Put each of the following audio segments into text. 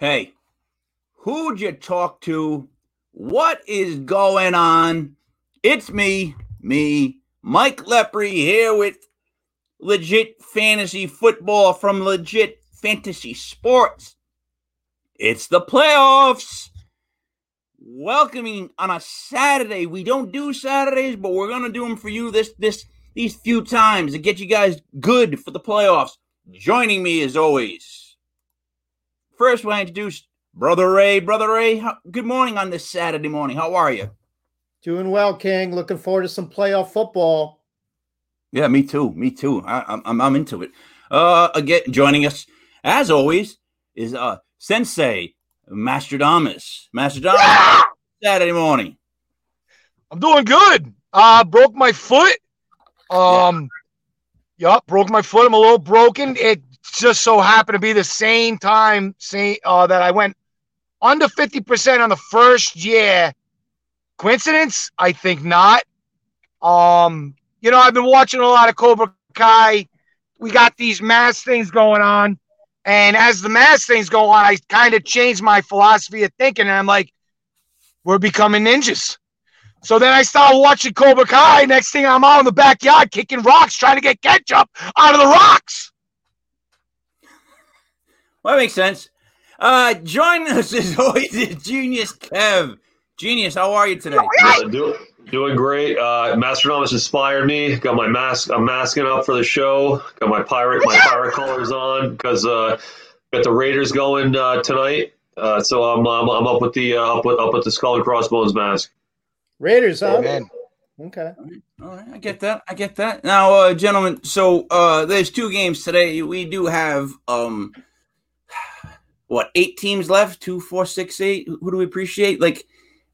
Hey, who'd you talk to? What is going on? It's me, me, Mike Lepre here with legit fantasy football from legit fantasy sports. It's the playoffs. Welcoming on a Saturday. We don't do Saturdays, but we're gonna do them for you this this these few times to get you guys good for the playoffs. Joining me as always. First, I introduce Brother Ray. Brother Ray, how, good morning on this Saturday morning. How are you? Doing well, King. Looking forward to some playoff football. Yeah, me too. Me too. I, am I'm, I'm into it. Uh, again, joining us as always is uh Sensei Mastradamus. Mastradamus. Yeah! Saturday morning. I'm doing good. Uh, broke my foot. Um, yeah. Yup, broke my foot. I'm a little broken. It just so happened to be the same time same, uh, that I went under 50% on the first year. Coincidence? I think not. Um, you know, I've been watching a lot of Cobra Kai. We got these mass things going on. And as the mass things go on, I kind of changed my philosophy of thinking. And I'm like, we're becoming ninjas. So then I started watching Cobra Kai. Next thing I'm out in the backyard kicking rocks, trying to get ketchup out of the rocks. Well, that makes sense. Uh, join us as always is Genius Kev. Genius, how are you today? Yeah, do, doing great. Uh, Mastradamus inspired me. Got my mask. I'm masking up for the show. Got my pirate my pirate colors on because uh, got the Raiders going uh, tonight. Uh, so I'm, I'm, I'm up with the uh, up with up with the skull and crossbones mask. Raiders, huh? Man. Okay. All right. All right. I get that. I get that. Now, uh, gentlemen, so uh, there's two games today. We do have um, what eight teams left? Two, four, six, eight. Who do we appreciate? Like,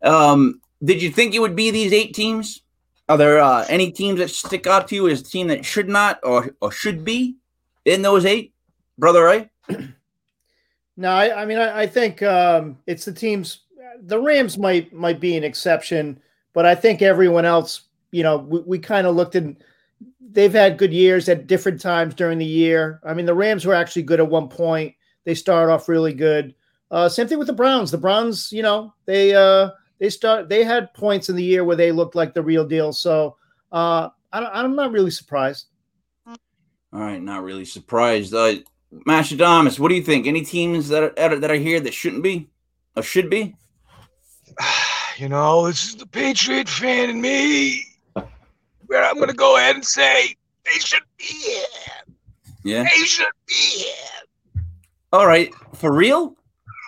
um, did you think it would be these eight teams? Are there uh, any teams that stick out to you as a team that should not or or should be in those eight, brother? Right? No, I, I mean, I, I think um, it's the teams. The Rams might might be an exception, but I think everyone else, you know, we, we kind of looked at. They've had good years at different times during the year. I mean, the Rams were actually good at one point. They start off really good. Uh, same thing with the Browns. The Browns, you know, they uh, they start they had points in the year where they looked like the real deal. So uh, I am not really surprised. All right, not really surprised. Uh, Mastradamus, what do you think? Any teams that are that are here that shouldn't be or should be? You know, this is the Patriot fan in me. Where I'm going to go ahead and say they should be here. Yeah, they should be here. All right, for real?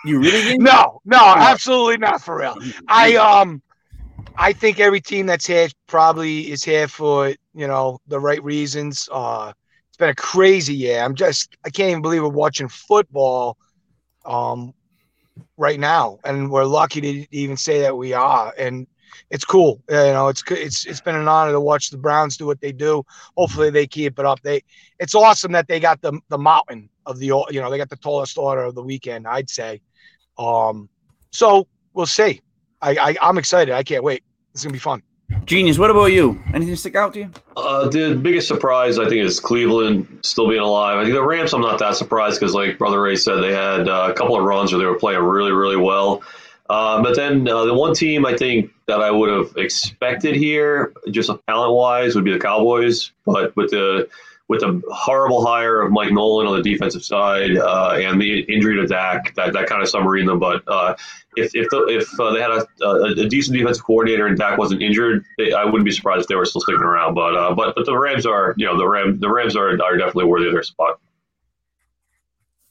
You really think? No, no, absolutely not for real. I um, I think every team that's here probably is here for you know the right reasons. Uh, it's been a crazy year. I'm just I can't even believe we're watching football. Um, right now, and we're lucky to even say that we are. And it's cool. You know, it's it's it's been an honor to watch the Browns do what they do. Hopefully, they keep it up. They it's awesome that they got the the mountain of the you know they got the tallest order of the weekend. I'd say. Um, so we'll see. I, I I'm excited. I can't wait. It's gonna be fun. Genius. What about you? Anything stick out to you? Uh, the biggest surprise I think is Cleveland still being alive. I think the Rams. I'm not that surprised because, like Brother Ray said, they had uh, a couple of runs where they were playing really, really well. Uh, but then uh, the one team I think that I would have expected here, just talent wise, would be the Cowboys. But with the with a horrible hire of Mike Nolan on the defensive side uh, and the injury to Dak, that, that kind of submarine them. But uh, if if, the, if uh, they had a, a, a, decent defensive coordinator and Dak wasn't injured, they, I wouldn't be surprised if they were still sticking around. But uh, but but the Rams are you know the Ram the Rams are are definitely worthy of their spot.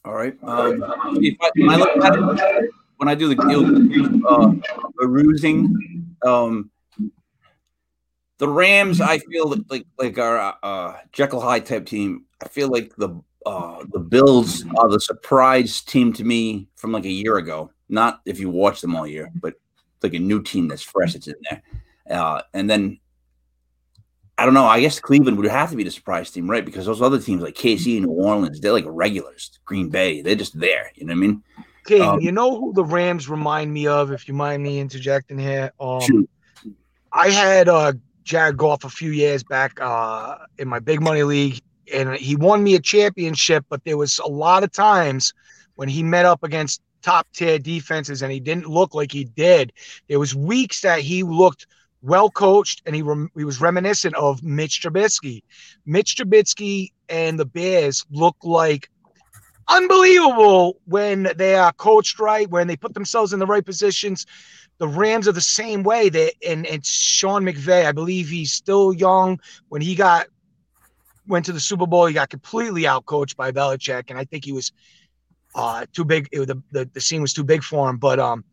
All right. Um, I, when, I look at it, when I do the deal, uh, perusing, um, the Rams, I feel like like our uh, Jekyll Hyde type team. I feel like the uh, the Bills are the surprise team to me from like a year ago. Not if you watch them all year, but like a new team that's fresh that's in there. Uh, and then I don't know. I guess Cleveland would have to be the surprise team, right? Because those other teams like KC and New Orleans, they're like regulars. Green Bay, they're just there. You know what I mean? King, um, you know who the Rams remind me of? If you mind me interjecting here, um. I had uh, Jared Goff a few years back uh, in my big money league, and he won me a championship. But there was a lot of times when he met up against top tier defenses, and he didn't look like he did. There was weeks that he looked well coached, and he rem- he was reminiscent of Mitch Trubisky. Mitch Trubisky and the Bears look like unbelievable when they are coached right, when they put themselves in the right positions. The Rams are the same way. They and and Sean McVay, I believe he's still young. When he got went to the Super Bowl, he got completely outcoached by Belichick, and I think he was uh, too big. It, the, the the scene was too big for him. But um,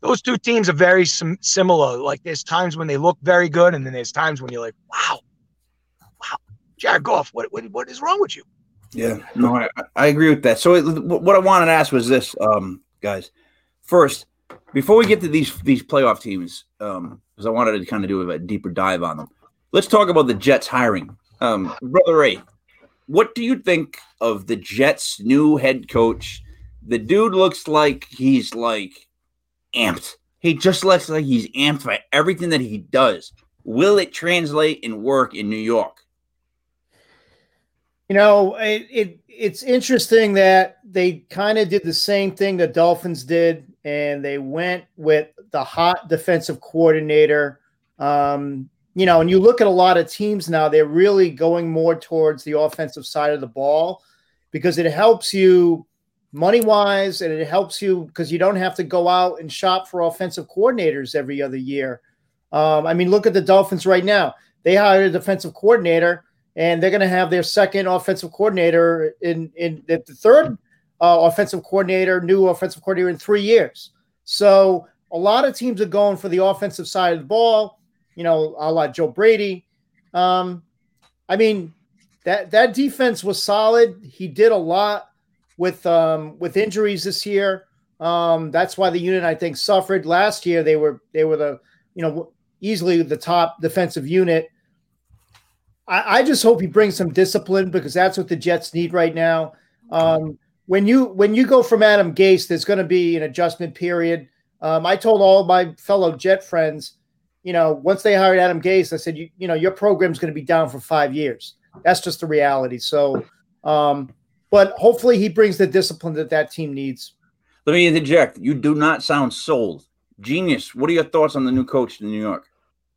those two teams are very sim- similar. Like there's times when they look very good, and then there's times when you're like, wow, wow, Jared Goff, what what, what is wrong with you? Yeah, no, I, I agree with that. So what I wanted to ask was this, um, guys. First, before we get to these these playoff teams, um, because I wanted to kind of do a deeper dive on them. Let's talk about the Jets hiring. Um, Brother Ray, what do you think of the Jets' new head coach? The dude looks like he's like amped. He just looks like he's amped by everything that he does. Will it translate and work in New York? You know, it, it it's interesting that they kind of did the same thing the Dolphins did, and they went with the hot defensive coordinator. Um, you know, and you look at a lot of teams now, they're really going more towards the offensive side of the ball because it helps you money wise and it helps you because you don't have to go out and shop for offensive coordinators every other year. Um, I mean, look at the Dolphins right now. They hired a defensive coordinator and they're going to have their second offensive coordinator in in the third uh, offensive coordinator, new offensive coordinator in three years. So a lot of teams are going for the offensive side of the ball you know, a la Joe Brady. Um, I mean, that that defense was solid. He did a lot with um, with injuries this year. Um, that's why the unit I think suffered last year. They were they were the you know easily the top defensive unit. I, I just hope he brings some discipline because that's what the Jets need right now. Um, when you when you go from Adam Gase, there's going to be an adjustment period. Um, I told all my fellow Jet friends you know, once they hired Adam Gase, I said, you, you know, your program's going to be down for five years. That's just the reality. So, um, but hopefully he brings the discipline that that team needs. Let me interject. You do not sound sold. Genius. What are your thoughts on the new coach in New York?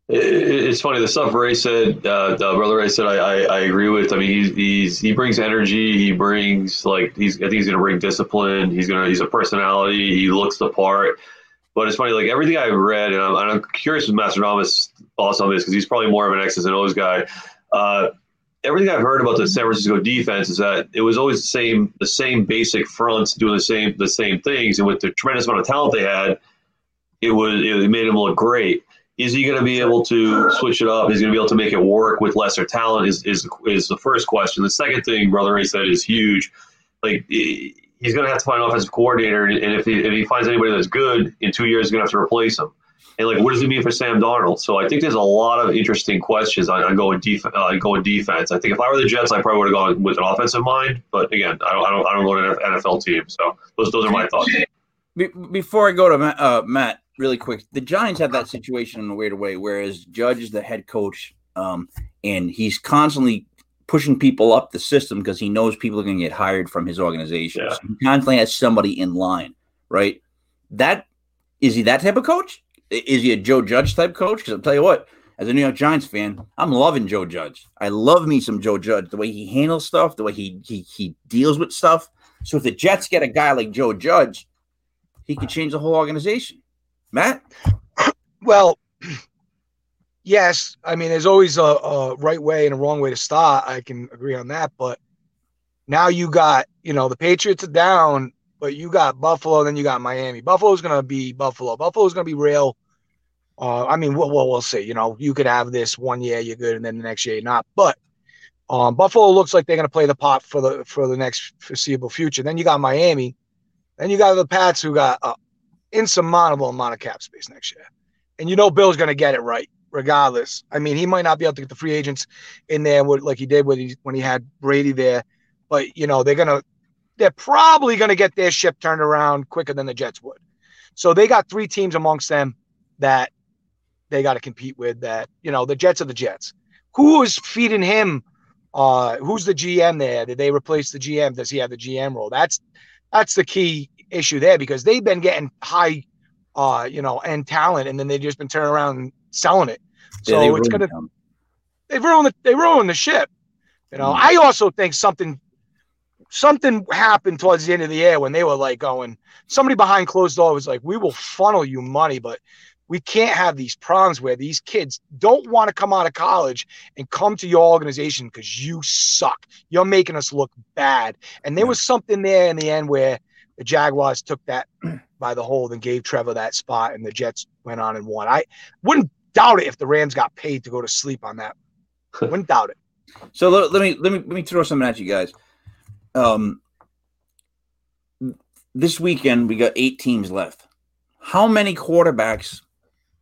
It's funny the stuff Ray said. Uh, brother Ray said, I, I, I, agree with. I mean, he's, he's he brings energy. He brings like he's I think he's to bring discipline. He's gonna he's a personality. He looks the part. But it's funny, like everything I've read, and I'm, and I'm curious with Mastronomus thoughts on this because he's probably more of an X's and O's guy. Uh, everything I've heard about the San Francisco defense is that it was always the same, the same basic fronts doing the same, the same things, and with the tremendous amount of talent they had, it was it made them look great. Is he going to be able to switch it up? Is he going to be able to make it work with lesser talent? Is is is the first question. The second thing, brother Ray said, is huge. Like he's going to have to find an offensive coordinator, and if he if he finds anybody that's good in two years, he's going to have to replace him. And like, what does it mean for Sam Darnold? So I think there's a lot of interesting questions on, on going def- uh, going defense. I think if I were the Jets, I probably would have gone with an offensive mind. But again, I don't I don't I don't know an NFL team. So those those are my thoughts. Before I go to Matt, uh, Matt really quick, the Giants have that situation in a weird way, whereas Judge is the head coach, um, and he's constantly pushing people up the system because he knows people are going to get hired from his organization. Yeah. So he constantly has somebody in line, right? That is he that type of coach? Is he a Joe Judge type coach? Because I'll tell you what, as a New York Giants fan, I'm loving Joe Judge. I love me some Joe Judge, the way he handles stuff, the way he he he deals with stuff. So if the Jets get a guy like Joe Judge, he could change the whole organization. Matt? Well, yes, I mean, there's always a, a, right way and a wrong way to start. I can agree on that. But now you got, you know, the Patriots are down, but you got Buffalo, then you got Miami. Buffalo's going to be Buffalo. Buffalo's going to be real. Uh, I mean, we'll, we'll, we'll see. You know, you could have this one year you're good, and then the next year you're not. But um, Buffalo looks like they're going to play the pot for the for the next foreseeable future. Then you got Miami. Then you got the Pats, who got an insurmountable amount of cap space next year. And you know Bill's going to get it right regardless. I mean, he might not be able to get the free agents in there with, like he did when he when he had Brady there, but you know they're gonna they're probably gonna get their ship turned around quicker than the Jets would. So they got three teams amongst them that they got to compete with. That you know the Jets are the Jets. Who is feeding him? Uh, who's the GM there? Did they replace the GM? Does he have the GM role? That's that's the key issue there because they've been getting high, uh, you know, end talent, and then they've just been turning around and selling it. So Yeah, it's gonna them. they ruined the they ruined the ship. You know, Mm. I also think something something happened towards the end of the year when they were like going. Somebody behind closed door was like, "We will funnel you money, but we can't have these problems where these kids don't want to come out of college and come to your organization because you suck. You're making us look bad." And there Yeah. was something there in the end where the Jaguars took that by the hold and gave Trevor that spot, and the Jets went on and won. I wouldn't doubt it if the Rams got paid to go to sleep on that. Wouldn't doubt it. So let, let me let me let me throw something at you guys. Um, this weekend we got eight teams left. How many quarterbacks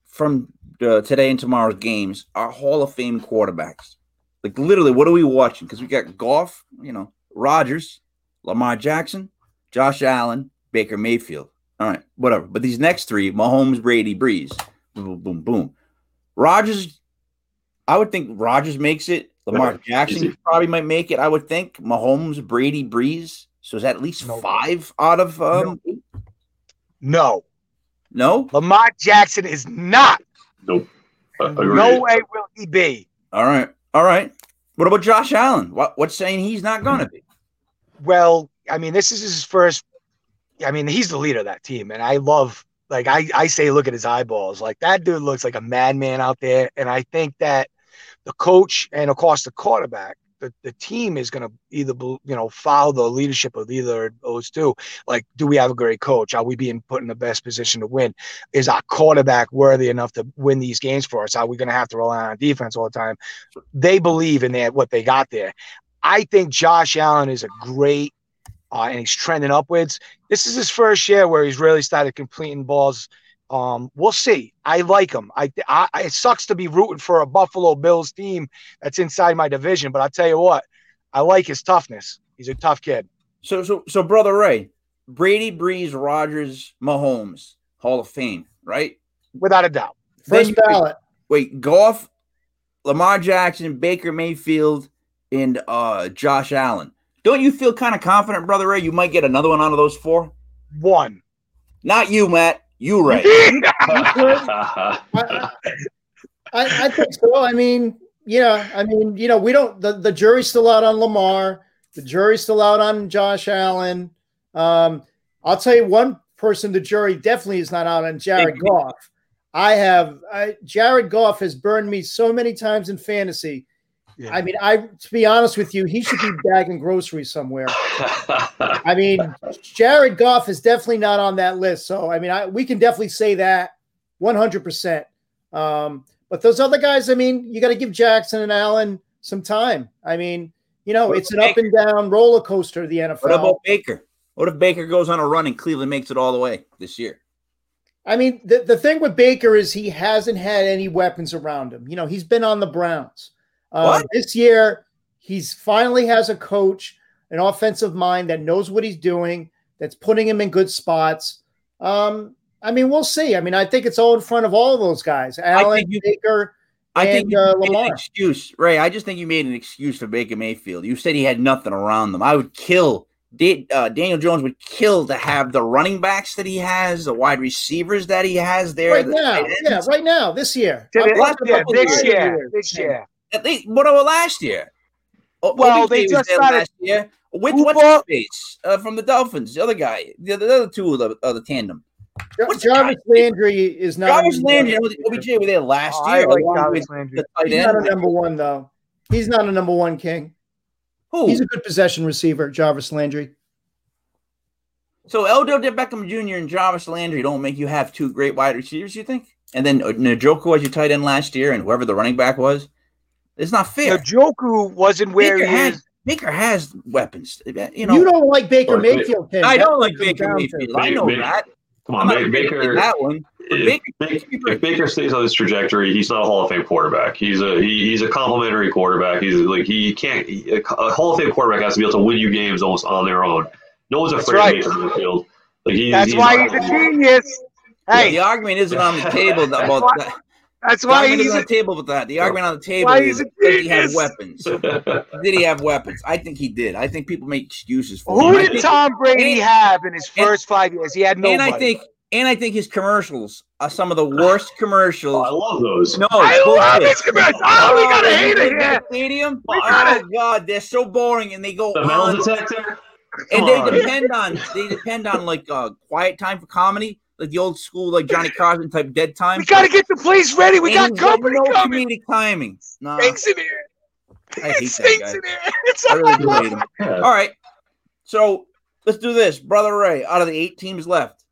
from uh, today and tomorrow's games are Hall of Fame quarterbacks? Like literally, what are we watching? Because we got Goff, you know, Rodgers, Lamar Jackson, Josh Allen, Baker Mayfield. All right, whatever. But these next three: Mahomes, Brady, Brees. Boom, boom, boom. Rodgers, I would think Rodgers makes it. Lamar Jackson easy. probably might make it. I would think Mahomes, Brady, Brees. So is that at least No. five out of um? No, No. Lamar Jackson is not. Nope. No way will he be. All right. All right. What about Josh Allen? What what's saying he's not going to be? Well, I mean, this is his first. I mean, he's the leader of that team, and I love. Like I, I say, look at his eyeballs. Like that dude looks like a madman out there, and I think that the coach and of course the quarterback, the, the team is going to either you know follow the leadership of either of those two. Like, do we have a great coach? Are we being put in the best position to win? Is our quarterback worthy enough to win these games for us? Are we going to have to rely on defense all the time? They believe in that what they got there. I think Josh Allen is a great, uh, and he's trending upwards. This is his first year where he's really started completing balls. Um, we'll see. I like him. I, I it sucks to be rooting for a Buffalo Bills team that's inside my division, but I'll tell you what, I like his toughness. He's a tough kid. So so so brother Ray, Brady, Brees, Rodgers, Mahomes, Hall of Fame, right? Without a doubt. First you- ballot. Wait, Goff, Lamar Jackson, Baker Mayfield, and uh Josh Allen. Don't you feel kind of confident, brother Ray? You might get another one out of those four. One. Not you, Matt. You, Ray. I, I think so. I mean, yeah, I mean, you know, we don't the, the jury's still out on Lamar, the jury's still out on Josh Allen. Um, I'll tell you one person the jury definitely is not out on Jared Goff. I have I, Jared Goff has burned me so many times in fantasy. Yeah. I mean, I to be honest with you, he should be bagging groceries somewhere. I mean, Jared Goff is definitely not on that list. So, I mean, I, we can definitely say that 100%. Um, but those other guys, I mean, you got to give Jackson and Allen some time. I mean, you know, What it's an about up and down roller coaster, the NFL. What about Baker? What if Baker goes on a run and Cleveland makes it all the way this year? I mean, the, the thing with Baker is he hasn't had any weapons around him. You know, he's been on the Browns. Uh, this year, he's finally has a coach, an offensive mind that knows what he's doing, that's putting him in good spots. Um, I mean, we'll see. I mean, I think it's all in front of all of those guys, Allen, you- Baker, I and think you uh, made an Lamar. excuse, Ray. I just think you made an excuse for Baker Mayfield. You said he had nothing around them. I would kill. Da- uh, Daniel Jones would kill to have the running backs that he has, the wide receivers that he has there. Right the now, yeah, right now, this year. Yeah, I'm yeah, about the this year. years. This year. At least what about last year? Well, OBJ they just started- last year with Hooper- what's his face uh, from the Dolphins, the other guy, the, the other two of the, of the tandem. Jar- What's Jarvis guy? Landry is not. Jarvis Landry and OBJ were there last Oh, I year. like Jarvis Landry. the tight He's not a number one though. He's not a number one king. Who? He's a good possession receiver, Jarvis Landry. So Odell Beckham Jr. and Jarvis Landry don't make you have two great wide receivers, you think? And then Njoku was your tight end last year, and whoever the running back was, it's not fair. Njoku wasn't where Baker he has is. Baker has weapons. Eh, eh, you know, You, don't like Baker Or Mayfield. King. I don't what like it comes Baker. Mayfield. I know Baker- that. Come I'm on, Baker Baker. that one. If, Baker, Baker, if Baker stays on this trajectory, he's not a Hall of Fame quarterback. He's a he, he's a complimentary quarterback. He's like he can't. He, a Hall of Fame quarterback has to be able to win you games almost on their own. No one's That's afraid right. of Baker Mayfield. Like he, That's he's why he's a genius. Yeah, Hey, the argument isn't on the table about that. That's why argument he's is on a, the table with that. The argument on the table Why is he's did he have weapons? Did he have weapons? I think he did. I think people make excuses for who him. Did think- Tom Brady and- have in his and- first five years? He had nobody. and I think and I think his commercials are some of the worst Oh, I love those. No, I love bullshit. his commercials. Oh, we gotta they hate it here. Stadium. We oh gotta- god, they're so boring, and they go The metal on, detector. and Come they depend on they depend on like uh, quiet time for comedy, like the old school like Johnny Carson type dead time. We gotta get the place ready. We got And he's got company no coming. comedic timing. Nah, Stinks in here. I It hate that stinks guy. in here. It's I really do hate him. Yeah. All right. So let's do this. Brother Ray, out of the eight teams left,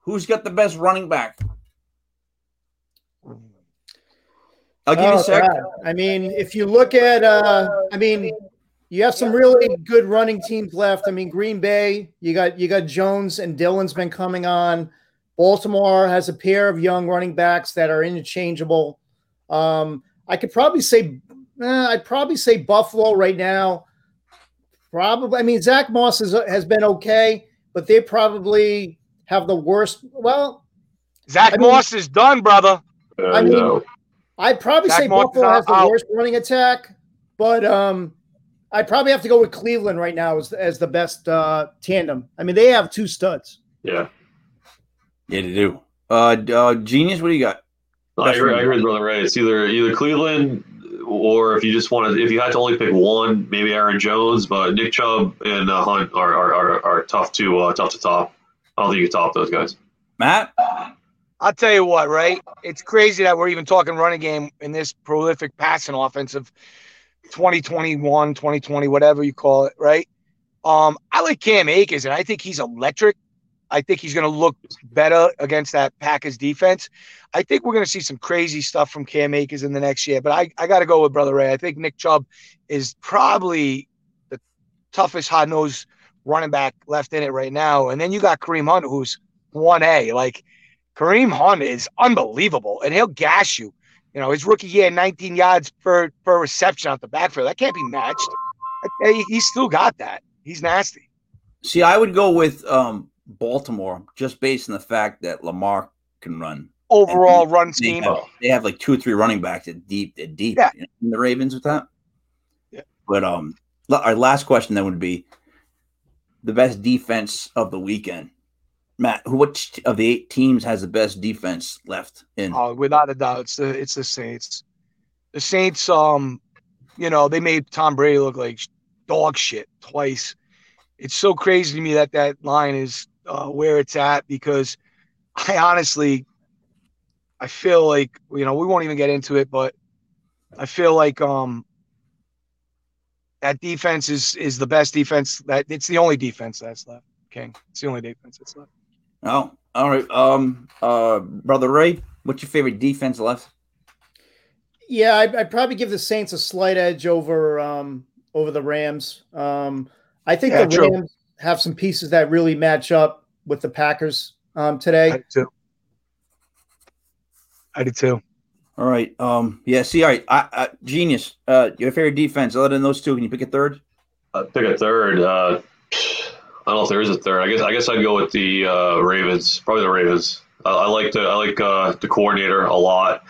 who's got the best running back? I'll give you Oh, a sec. God. I mean, if you look at, uh, I mean, you have some really good running teams left. I mean, Green Bay, you got you got Jones and Dillon's been coming on. Baltimore has a pair of young running backs that are interchangeable. Um, I could probably say, eh, I'd probably say Buffalo right now. Probably, I mean, Zach Moss has, has been okay, but they probably have the worst. Well, Zach I mean- Moss is done, brother. I mean. I'd probably Zach say Moss Buffalo has the out. worst running attack, but um, I'd probably have to go with Cleveland right now as, as the best uh, tandem. I mean, they have two studs. Yeah. Yeah, they do. Uh, uh, genius, what do you got? I agree, I agree with Brother Ray. It's either either Cleveland or if you just wanted, if you had to only pick one, maybe Aaron Jones. But Nick Chubb and uh, Hunt are, are, are, are tough to uh, tough to top. I don't think you can top those guys. Matt? I'll tell you what, right? It's crazy that we're even talking running game in this prolific passing offense of 2021, 2020, whatever you call it, right? Um, I like Cam Akers, and I think he's electric. I think he's going to look better against that Packers defense. I think we're going to see some crazy stuff from Cam Akers in the next year, but I, I got to go with Brother Ray. I think Nick Chubb is probably the toughest hard nosed running back left in it right now. And then you got Kareem Hunt, who's 1A. Like, Kareem Hunt is unbelievable, and he'll gas you. You know, his rookie year, 19 yards per per reception out the backfield. That can't be matched. He- He's still got that. He's nasty. See, I would go with um, Baltimore just based on the fact that Lamar can run. Overall run They scheme. have, they have like two or three running backs that deep, at deep. Yeah. You know, in the Ravens with that. Yeah. But um, our last question then would be the best defense of the weekend. Matt, which of the eight teams has the best defense left in? Oh, without a doubt, it's the it's the Saints. The Saints, um, you know, they made Tom Brady look like dog shit twice. It's so crazy to me that that line is uh, where it's at because I honestly, I feel like you know we won't even get into it, but I feel like um that defense is is the best defense that it's the only defense that's left. King, it's the only defense that's left. Oh, all right. Um, uh, brother Ray, what's your favorite defense left? Yeah, I'd, I'd probably give the Saints a slight edge over um, over the Rams. Um, I think Yeah, the true. Rams have some pieces that really match up with the Packers um, today. I do too. I do too. All right. Um, yeah. See, all right. I, I, genius. Uh, your favorite defense other than those two? Can you pick a third? Uh, pick a third. Uh, I don't know if there is a third. I guess I guess I'd go with the uh, Ravens. Probably the Ravens. I, I like the I like uh, the coordinator a lot.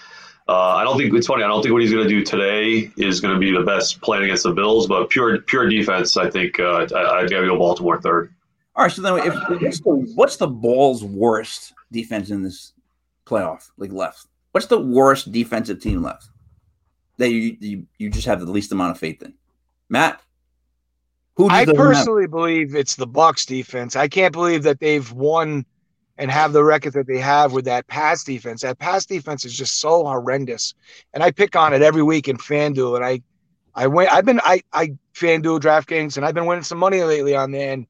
Uh, I don't think it's funny. I don't think what he's going to do today is going to be the best playing against the Bills, but pure pure defense. I think uh, I, I'd gotta go Baltimore third. All right. So then, if, what's, the, what's the ball's worst defense in this playoff? Like left. What's the worst defensive team left that you you, you just have the least amount of faith in? Matt. Who I personally believe it's the Bucks defense. I can't believe that they've won and have the record that they have with that pass defense. That pass defense is just so horrendous. And I pick on it every week in FanDuel. And I I went I've been I I FanDuel DraftKings and I've been winning some money lately on there. And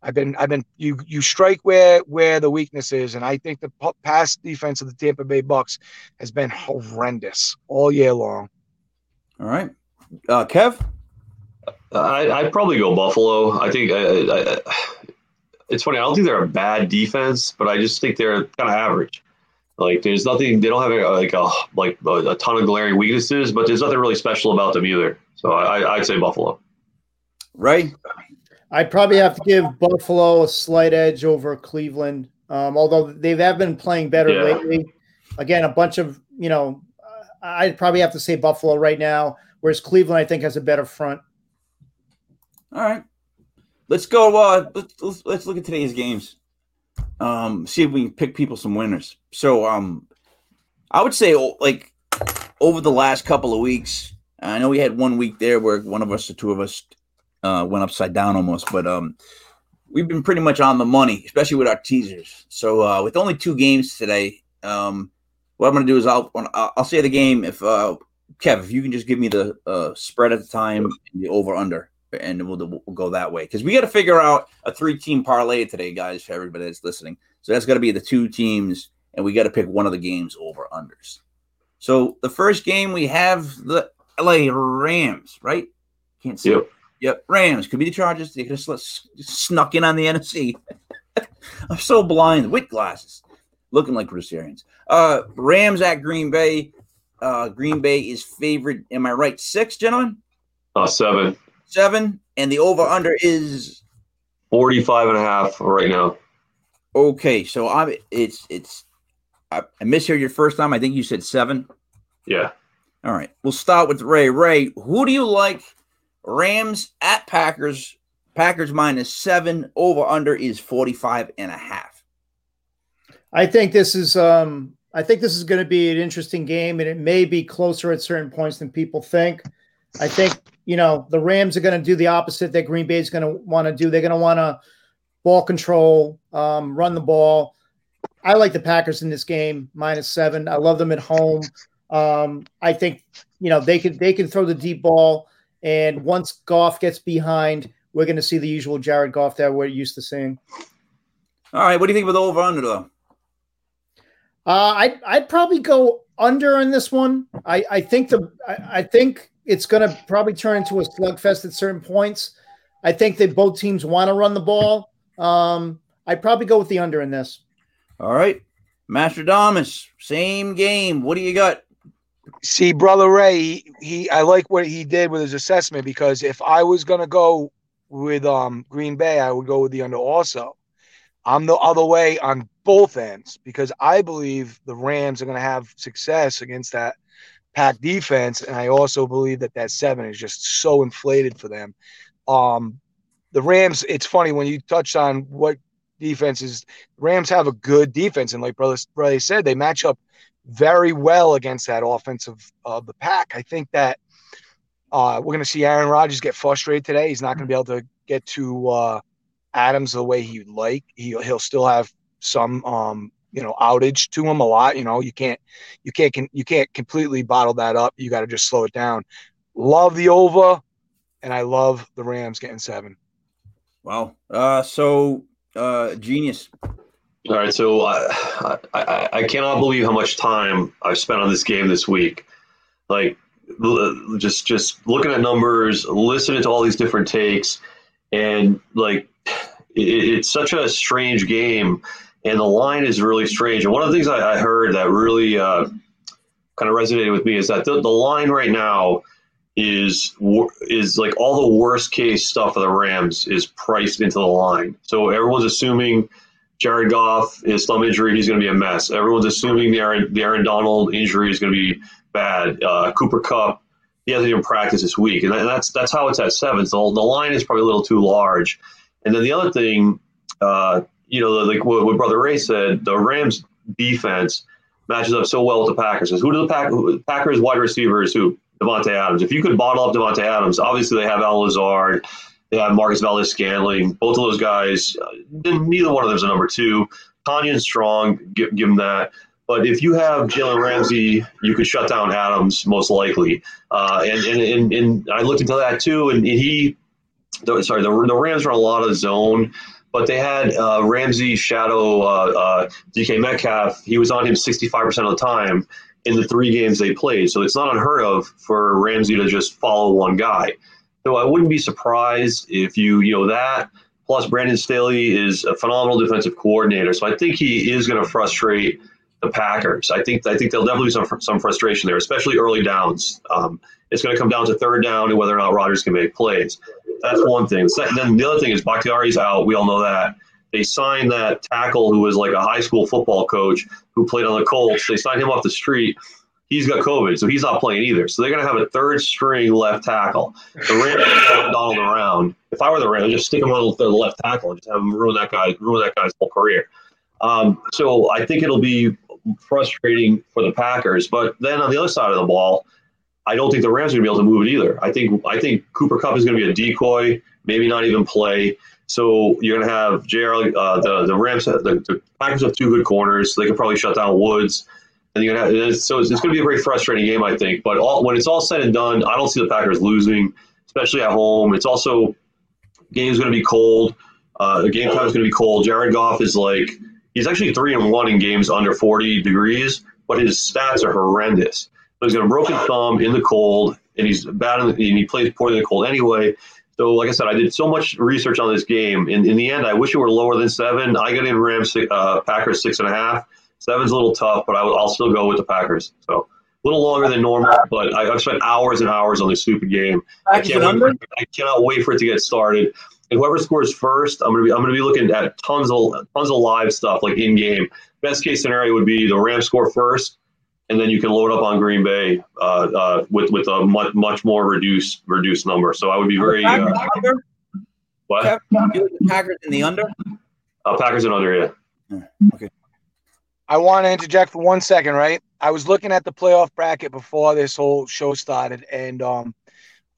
I've been I've been you you strike where where the weakness is. And I think the pass defense of the Tampa Bay Bucks has been horrendous all year long. All right. Uh, Kev. I, I'd probably go Buffalo. I think I, I, I, it's funny. I don't think they're a bad defense, but I just think they're kind of average. Like there's nothing. They don't have a, like a like a, a ton of glaring weaknesses, but there's nothing really special about them either. So I, I'd say Buffalo. Right. I'd probably have to give Buffalo a slight edge over Cleveland, um, although they have been playing better Yeah. lately. again, a bunch of you know, I'd probably have to say Buffalo right now, whereas Cleveland I think has a better front. All right, let's go. Uh, let's, let's look at today's games. Um, see if we can pick people some winners. So, um, I would say like over the last couple of weeks, I know we had one week there where one of us, the two of us, uh, went upside down almost, but um, we've been pretty much on the money, especially with our teasers. So uh, with only two games today, um, what I'm going to do is I'll I'll say the game if uh, Kev, if you can just give me the uh, spread at the time, the over under, and we'll, we'll go that way because we got to figure out a three team parlay today, guys. For everybody that's listening, so that's got to be the two teams, and we got to pick one of the games over unders. So the first game we have the LA Rams, right? Can't see. Yep. Yep. Rams could be the Chargers. They have snuck in on the NFC. I'm so blind with glasses, looking like Bruce Arians. Uh, Rams at Green Bay. Uh, Green Bay is favored. Am I right? Six, gentlemen? Uh, seven. Seven. And the over under is 45 and a half right now. Okay. So I'm, it's, it's, I, I misheard your first time. I think you said seven. Yeah. All right. We'll start with Ray. Ray, who do you like? Rams at Packers. Packers minus seven. Over under is 45 and a half. I think this is um I think this is going to be an interesting game and it may be closer at certain points than people think. I think, you know, the Rams are going to do the opposite that Green Bay is going to want to do. They're going to want to ball control, um, run the ball. I like the Packers in this game, minus seven. I love them at home. Um, I think you know they can they can throw the deep ball, and once Goff gets behind, we're going to see the usual Jared Goff that we're used to seeing. All right, what do you think with over under though? Uh, I'd I'd probably go under on this one. I I think the I, I think it's going to probably turn into a slugfest at certain points. I think that both teams want to run the ball. Um, I'd probably go with the under in this. All right, Mastradamus, same game. What do you got? See, brother Ray, he, he I like what he did with his assessment because if I was gonna go with um Green Bay, I would go with the under also. I'm the other way on both ends because I believe the Rams are going to have success against that pack defense, and I also believe that that seven is just so inflated for them. Um, the Rams. It's funny when you touched on what defenses. Rams have a good defense, and like brother said, they match up very well against that offensive of uh, the pack. I think that uh, we're going to see Aaron Rodgers get frustrated today. He's not going to be able to get to uh, Adams the way he'd like. He, he'll still have some, um, you know, outage to them a lot. You know, you can't, you can't, you can't completely bottle that up. You got to just slow it down. Love the Ova, and I love the Rams getting seven. Wow. Uh, so uh, genius. All right, so I, I I cannot believe how much time I've spent on this game this week. Like just just looking at numbers, listening to all these different takes, and like it, it's such a strange game, and the line is really strange. And one of the things I, I heard that really uh, kind of resonated with me is that the, the line right now is is like all the worst case stuff of the Rams is priced into the line. So everyone's assuming Jared Goff, his thumb injury, he's going to be a mess. Everyone's assuming the Aaron, the Aaron Donald injury is going to be bad. Uh, Cooper Kupp, he hasn't even practiced this week, and that's that's how it's at seven. So the line is probably a little too large. And then the other thing, uh, you know, like what, what, Brother Ray said, the Rams defense matches up so well with the Packers. Who do the Pack, Packers wide receivers? Who Davante Adams? If you could bottle up Davante Adams, obviously they have Allen Lazard. They have Marquez Valdes-Scantling. Both of those guys, uh, neither one of them is a number two. Tonyan's strong, give, give him that. But if you have Jalen Ramsey, you could shut down Adams most likely. Uh, and, and, and, and, I looked into that too, and he, the, sorry, the, the Rams run a lot of zone, but they had uh, Ramsey shadow uh, uh DK Metcalf. He was on him 65% of the time in the three games they played. So it's not unheard of for Ramsey to just follow one guy. So I wouldn't be surprised if you, you know, that plus Brandon Staley is a phenomenal defensive coordinator. So I think he is going to frustrate the Packers. I think I think there'll definitely be some some frustration there, especially early downs. Um, it's going to come down to third down and whether or not Rodgers can make plays. That's one thing. Second, then the other thing is Bakhtiari's out. We all know that. they signed that tackle who was like a high school football coach who played on the Colts. They signed him off the street. He's got COVID, so he's not playing either. So they're going to have a third string left tackle. The Rams Donald around. If I were the Rams, just stick him on the left tackle and just have him ruin that guy, ruin that guy's whole career. Um, so I think it'll be frustrating for the Packers. But then on the other side of the ball, I don't think the Rams are going to be able to move it either. I think I think Cooper Kupp is going to be a decoy, maybe not even play. So you're going to have JR, uh, the the Rams, the, the Packers have two good corners. So they could probably shut down Woods. And you're gonna have, so it's, it's going to be a very frustrating game, I think. But all, when it's all said and done, I don't see the Packers losing, especially at home. It's also game's going to be cold. Uh, the game time is going to be cold. Jared Goff is like he's actually three and one in games under 40 degrees, but his stats are horrendous. He's got a broken thumb in the cold, and he's bad in the, and he plays poorly in the cold anyway. So, like I said, I did so much research on this game. In, in the end, I wish it were lower than seven. I got in Rams, uh, Packers six and a half. Seven's a little tough, but I will, I'll still go with the Packers. So a little longer than normal, but I, have spent hours and hours on this stupid game. I, can't wait I cannot wait for it to get started. And whoever scores first, I'm gonna be I'm gonna be looking at tons of tons of live stuff like in game. Best case scenario would be the Rams score first, and then you can load up on Green Bay uh, uh, with with a much much more reduced reduced number. So I would be very. Uh, what? Packers in the under. Uh, Packers in under, yeah. Okay. I want to interject for one second, right? I was looking at the playoff bracket before this whole show started, and um,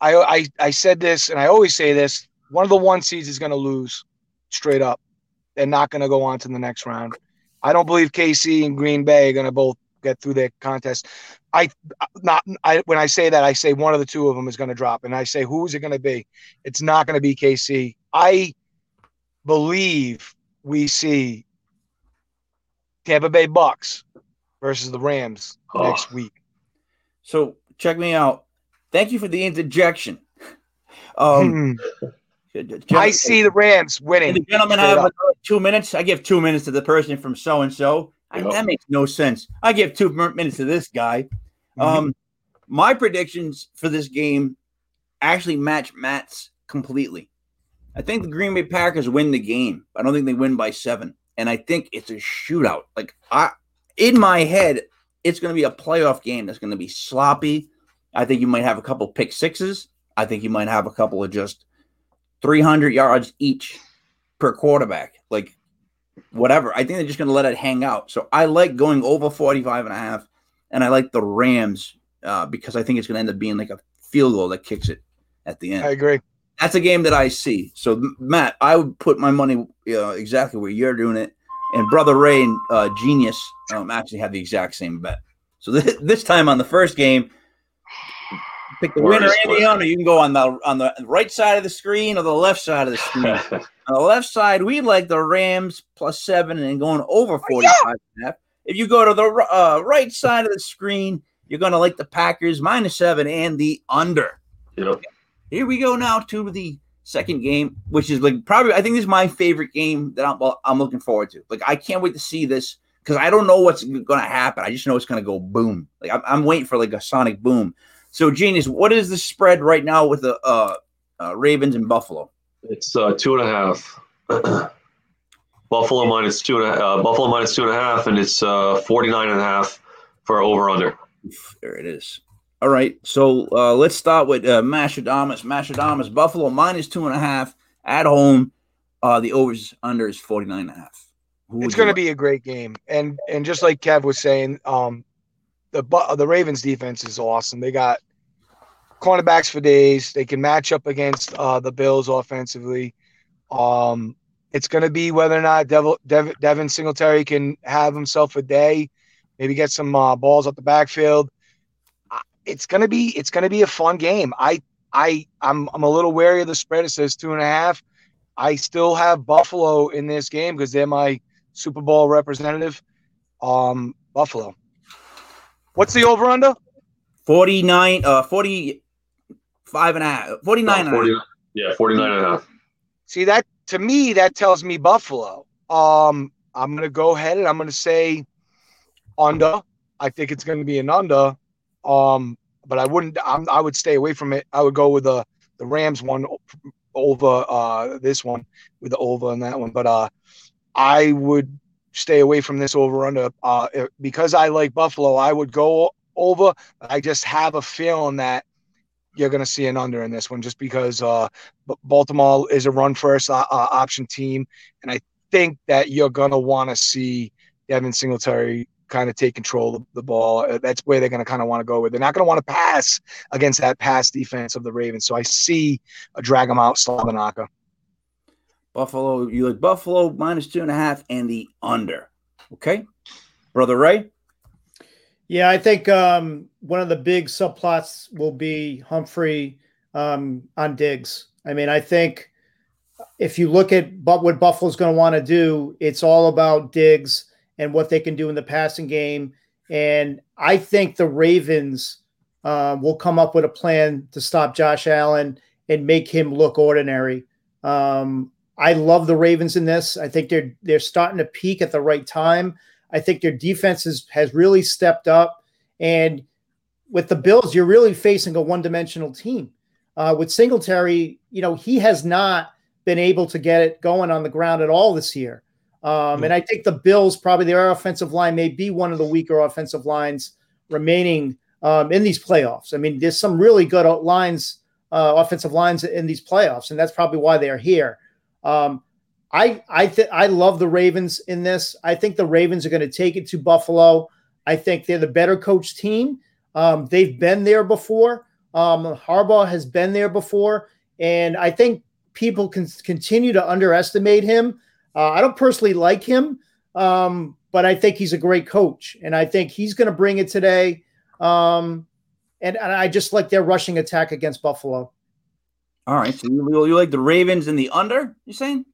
I, I I said this, and I always say this: one of the one seeds is going to lose, straight up. They're not going to go on to the next round. I don't believe KC and Green Bay are going to both get through their contest. I not I when I say that I say one of the two of them is going to drop, and I say who is it going to be? It's not going to be KC. I believe we see Tampa Bay Bucks versus the Rams oh. next week. So check me out. Thank you for the interjection. Um, I see the Rams winning. the gentleman have two minutes. I give two minutes to the person from so and so. That makes no sense. I give two minutes to this guy. Mm-hmm. Um, my predictions for this game actually match Matt's completely. I think the Green Bay Packers win the game. I don't think they win by seven and I think it's a shootout. Like I, in my head, it's going to be a playoff game that's going to be sloppy. I think you might have a couple pick sixes. I think you might have a couple of just 300 yards each per quarterback. Like whatever. I think they're just going to let it hang out. So I like going over 45 and a half and I like the Rams uh, because I think it's going to end up being like a field goal that kicks it at the end. I agree that's a game that I see. So Matt, I would put my money uh, exactly where you're doing it, and brother Ray and uh, Genius um, actually have the exact same bet. So th- this time on the first game, pick the winner and the under. You can go on the on the right side of the screen or the left side of the screen. on the left side, we like the Rams plus seven and going over 45 and a half. If you go to the uh, right side of the screen, you're going to like the Packers minus seven and the under. Yep. Here we go now to the second game, which is like probably I think this is my favorite game that I'm I'm looking forward to. Like I can't wait to see this because I don't know what's going to happen. I just know it's going to go boom. Like I'm, I'm, waiting for like a sonic boom. So genius, what is the spread right now with the uh, uh, Ravens and Buffalo? It's uh, two and a half. Buffalo minus two and a, uh, Buffalo minus two and a half, and it's uh, 49 and a half for over under. There it is. All right, so uh, let's start with uh, Mashadamas. Mashadamas, Buffalo minus two and a half at home. Uh, the overs under is 49 and a half. Who it's going to be a great game, and and just like Kev was saying, um, the the Ravens defense is awesome. They got cornerbacks for days. They can match up against uh, the Bills offensively. Um, it's going to be whether or not Devil, Dev, Devin Singletary can have himself a day, maybe get some uh, balls up the backfield it's gonna be it's gonna be a fun game. I I I'm I'm a little wary of the spread. It says two and a half. I still have Buffalo in this game because they're my Super Bowl representative. Um, Buffalo. What's the over under? 49, uh, 45 and a half, 49 no, 40, and a half. Yeah, 49 and a half. See, that to me, that tells me Buffalo. Um, I'm going to go ahead and I'm going to say under. I think it's going to be an under. Um, but I wouldn't. I'm, i would stay away from it. I would go with the the Rams one over uh, this one with the over and that one. But uh, I would stay away from this over under. Uh, because I like Buffalo, I would go over. I just have a feeling that you're going to see an under in this one, just because uh, Baltimore is a run first uh, uh, option team, and I think that you're going to want to see Devin Singletary kind of take control of the ball. Uh, that's where they're going to kind of want to go with. They're not going to want to pass against that pass defense of the Ravens. So I see a drag them out, slobberknocker. Buffalo, you like Buffalo minus two and a half and the under. Okay. Brother Ray? Yeah, I think um, one of the big subplots will be Humphrey um, on Diggs. I mean, I think if you look at what Buffalo's going to want to do, it's all about Diggs and what they can do in the passing game. And I think the Ravens uh, will come up with a plan to stop Josh Allen and make him look ordinary. Um, I love the Ravens in this. I think they're they're starting to peak at the right time. I think their defense has, has really stepped up. And with the Bills, you're really facing a one dimensional team. Uh, with Singletary, you know, he has not been able to get it going on the ground at all this year. Um, and I think the Bills, probably their offensive line, may be one of the weaker offensive lines remaining um, in these playoffs. I mean, there's some really good lines, uh, offensive lines in these playoffs, and that's probably why they are here. Um, I I th- I love the Ravens in this. I think the Ravens are going to take it to Buffalo. I think they're the better coach team. Um, they've been there before. Um, Harbaugh has been there before, and I think people can continue to underestimate him. Uh, I don't personally like him, um, but I think he's a great coach, and I think he's going to bring it today. Um, and, and, I just like their rushing attack against Buffalo. All right, so you, you like the Ravens in the under? you're saying?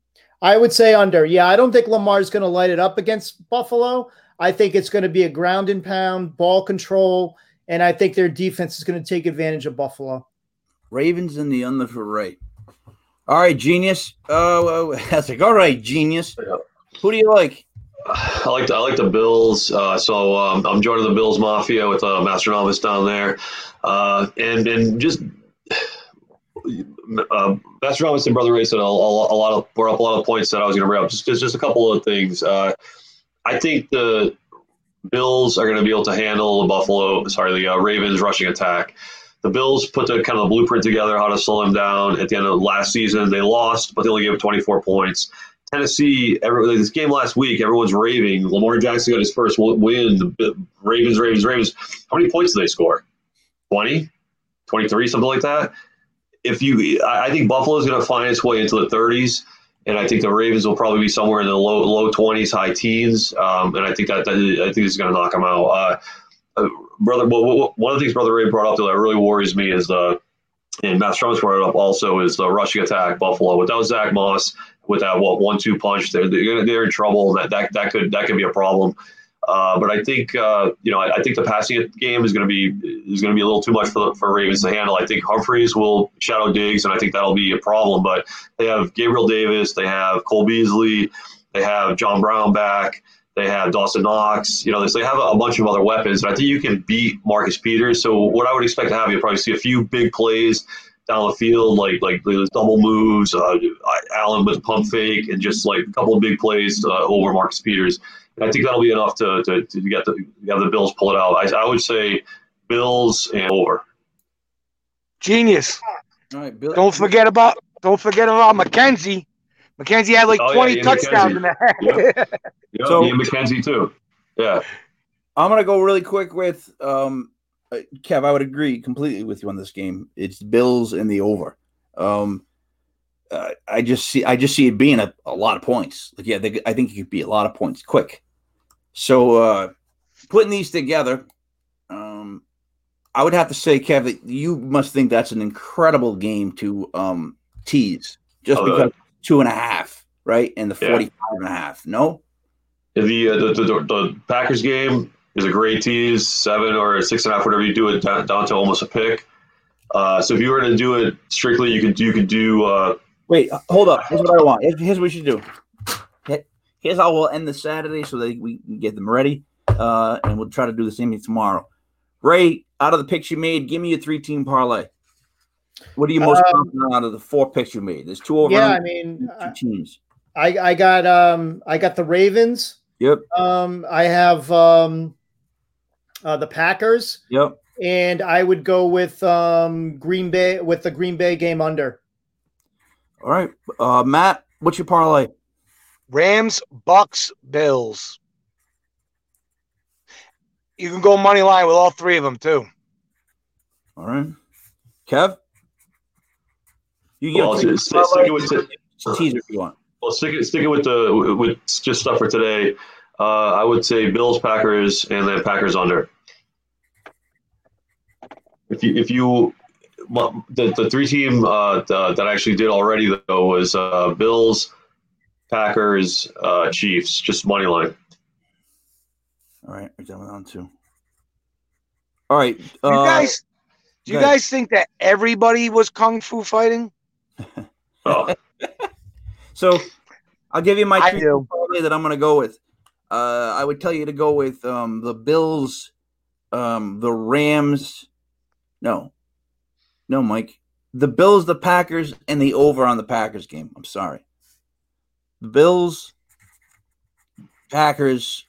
I would say under. Yeah, I don't think Lamar's going to light it up against Buffalo. I think it's going to be a ground and pound, ball control, and I think their defense is going to take advantage of Buffalo. Ravens in the under for right. All right, genius. Uh, that's like all right, genius. Who do you like? I like the, I like the Bills. Uh, so um, I'm joining the Bills Mafia with uh, Master Novice down there, uh, and and just uh, Master and Brother Ray said a, a, a, lot of brought up a lot of points that I was going to bring up. Just, just just a couple of things. Uh, I think the Bills are going to be able to handle the Buffalo, sorry, the uh, Ravens rushing attack the Bills put the kind of blueprint together how to slow them down at the end of last season. They lost, but they only gave up 24 points. Tennessee, every, this game last week, everyone's raving. Lamar Jackson got his first win. The Ravens, Ravens, Ravens. How many points did they score? 20, 23, something like that. If you, I think Buffalo is going to find its way into the 30s, and I think the Ravens will probably be somewhere in the low low 20s, high teens, um, and I think that, that I think is going to knock them out. Uh, uh, brother, well, one of the things Brother Ray brought up that really worries me is the, and Matt Strums brought it up also, is the rushing attack Buffalo. Without Zach Moss, with that what one two punch, they're, they're in trouble. That that that could that could be a problem. Uh, but I think uh, you know I, I, think the passing game is going to be is going to be a little too much for for Ravens to handle. I think Humphreys will shadow Diggs, and I think that'll be a problem. But they have Gabriel Davis, they have Cole Beasley, they have John Brown back. They have Dawson Knox. You know, they have a bunch of other weapons, but I think you can beat Marcus Peters. So what I would expect to have, you'll probably see a few big plays down the field, like like double moves, uh, Allen with pump fake, and just like a couple of big plays uh, over Marcus Peters. And I think that'll be enough to, to, to get the have the Bills pull it out. I, I would say Bills and over. Genius. All right, Bill. Don't forget about don't forget about McKenzie. McKenzie had like oh, 20 yeah, touchdowns McKenzie. in that. Yep. yep. So, Ian McKenzie too. Yeah. I'm gonna go really quick with um, uh, Kev. I would agree completely with you on this game. It's Bills in the over. Um, uh, I just see I just see it being a, a lot of points. Like yeah, they, I think it could be a lot of points quick. So uh, putting these together, um, I would have to say, Kev, that you must think that's an incredible game to um, tease, just oh, because two and a half, right? And the 45 yeah. and a half. No? The, uh, the, the, the, Packers game is a great tease, seven or six and a half, whatever you do it down, down to almost a pick. Uh, so if you were to do it strictly, you could you could do. Uh, Wait, hold up. Here's what I want. Here's what we should do. Here's how we'll end the Saturday so that we can get them ready, uh, and we'll try to do the same thing tomorrow. Ray, out of the picks you made, give me a three-team parlay. What are you most um, confident out of the four picks you made? There's two over. Yeah, I mean, two teams. I I got um I got the Ravens. Yep. Um, I have um, uh, the Packers, Yep. and I would go with um Green Bay with the Green Bay game under. All right. Uh, Matt, what's your parlay? Rams, Bucks, Bills. You can go money line with all three of them too. All right. Kev? You can Well, give a just stick, stick it with t- teaser if you want. well, stick it, stick it with the with just stuff for today. Uh, I would say Bills, Packers, and then Packers under. If you if you the the three team uh, the, that I actually did already though was uh, Bills, Packers, uh, Chiefs, just money line. All right. Write that one down too. All right. Do you uh, guys, do you ahead. guys think that everybody was kung fu fighting? Oh, So I'll give you my I three that I'm going to go with. Uh, I would tell you to go with um, the Bills, um, the Rams. No, no, Mike. The Bills, the Packers, and the over on the Packers game. I'm sorry. The Bills, Packers,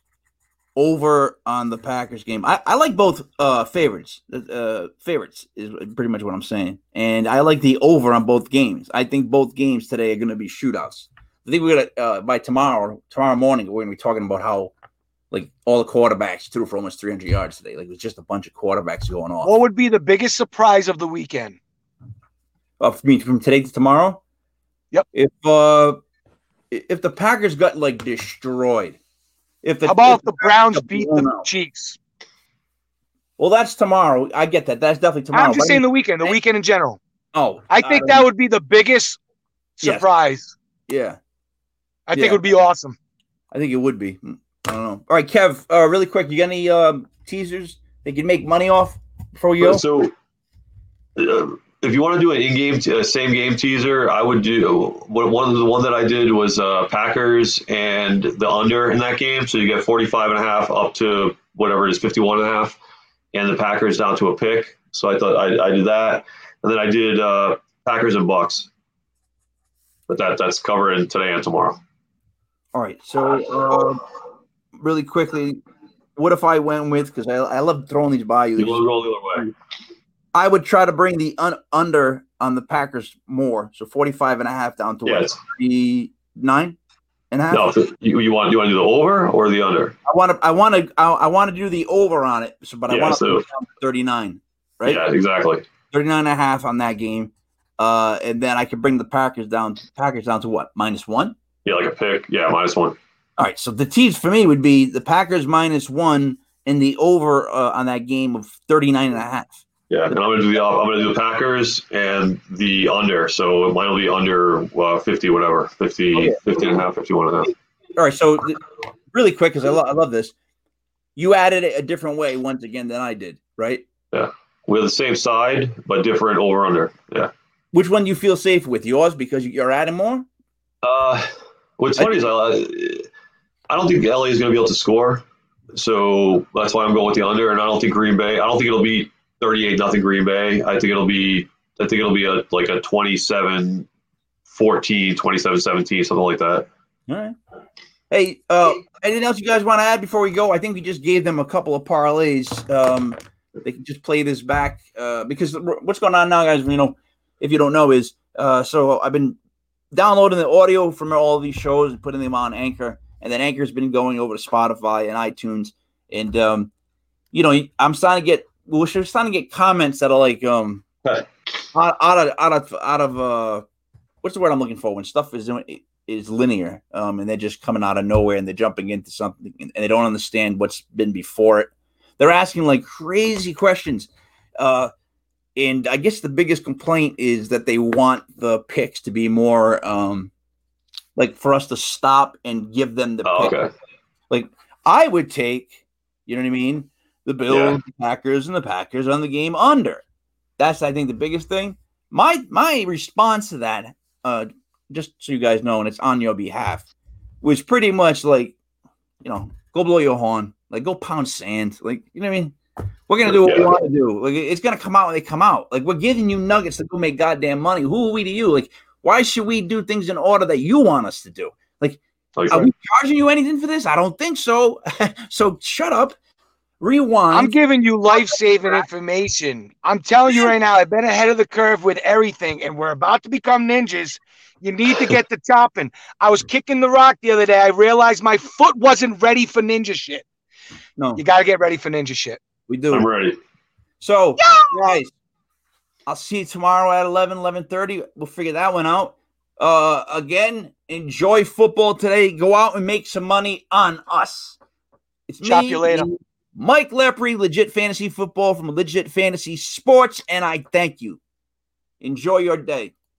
over on the Packers game. I, I like both uh, favorites. Uh, favorites is pretty much what I'm saying, and I like the over on both games. I think both games today are going to be shootouts. I think we're gonna uh, by tomorrow, tomorrow morning, we're gonna be talking about how like all the quarterbacks threw for almost 300 yards today. Like it was just a bunch of quarterbacks going off. What would be the biggest surprise of the weekend? Uh, for me, from today to tomorrow. Yep. If uh, if the Packers got like destroyed, if the How about if the Browns beat the out. Chiefs? well, that's tomorrow. I get that. That's definitely tomorrow. I'm just saying the weekend, the weekend in general. oh, I think don't that would be the biggest Yes. surprise. yeah. I think Yeah. it would be awesome. I think it would be. Hmm, I don't know. All right, Kev. Uh, really quick, you got any um, teasers they can make money off for you go? So, uh, if you want to do an in-game, t- uh, same-game teaser, I would do one. The one that I did was uh, Packers and the under in that game. So you get 45 and a half up to whatever it is, 51 and a half, and the Packers down to a pick. So I thought I, I did that, and then I did uh, Packers and Bucks. But that that's covering today and tomorrow. All right. So, uh, really quickly, what if I went with because I, I love throwing these by you. You will go the other way. I would try to bring the un- under on the Packers more. So 45 and a half down to Yeah, what? 39 and a half? No, if you, you want you want to do the over or the under? I want to I want to I, I want to do the over on it, so, but I Yeah, want so- put it down to 39, right? Yeah, exactly. 39 and a half on that game. Uh, and then I could bring the Packers down Packers down to what? Minus 1? Yeah, like a pick. Yeah, minus one. All right, so the tease for me would be the Packers minus 1 and the over uh, on that game of 39 and a half. Yeah, and I'm gonna do the I'm gonna do the Packers and the under. So mine will be under uh, 50, whatever, 50, Okay. 50 and a half, 51 and a half. All right, so th- really quick because I, lo- I love this. You added it a different way once again than I did, right? Yeah, We have the same side, but different over under. Yeah. Which one do you feel safe with? Yours because you're adding more? Uh, what's funny is I, I don't think LA is going to be able to score, so that's why I'm going with the under. And I don't think Green Bay. I don't think it'll be 38 nothing Green Bay. I think it'll be. I think it'll be a like a 27 14, 27 17, something like that. All right. Hey, uh, anything else you guys want to add before we go? I think we just gave them a couple of parlays. Um, they can just play this back uh, because what's going on now, guys? You know, if you don't know, is uh, so I've been downloading the audio from all these shows and putting them on Anchor, and then Anchor's been going over to Spotify and iTunes, and um, you know, I'm starting to get we're starting to get comments that are like um out, out of out of out of uh what's the word I'm looking for when stuff is is linear um and they're just coming out of nowhere and they're jumping into something and they don't understand what's been before it. They're asking like crazy questions. Uh and I guess the biggest complaint is that they want the picks to be more um like for us to stop and give them the Oh, pick. okay. Like I would take, you know what I mean? The Bills, Yeah. the Packers, and the Packers on the game under. That's I think the biggest thing. My my response to that, uh, just so you guys know, and it's on your behalf, was pretty much like, you know, go blow your horn, like go pound sand, like you know what I mean. We're gonna do what we want to do. Like it's gonna come out when they come out. Like we're giving you nuggets to go make goddamn money. Who are we to you? Like why should we do things in order that you want us to do? Like, Like, are we charging you anything for this? I don't think so. so shut up. Rewind. I'm giving you life saving information. I'm telling you right now, I've been ahead of the curve with everything, and we're about to become ninjas. You need to get the chopping. I was kicking the rock the other day. I realized my foot wasn't ready for ninja shit. no, You got to get ready for ninja shit. we do. I'm ready. So, guys, I'll see you tomorrow at 11, 11.30. We'll figure that one out. Uh, again, enjoy football today. Go out and make some money on us. It's Chop me, you later. Mike Lepre, Legit Fantasy Football from Legit Fantasy Sports, and I thank you. Enjoy your day.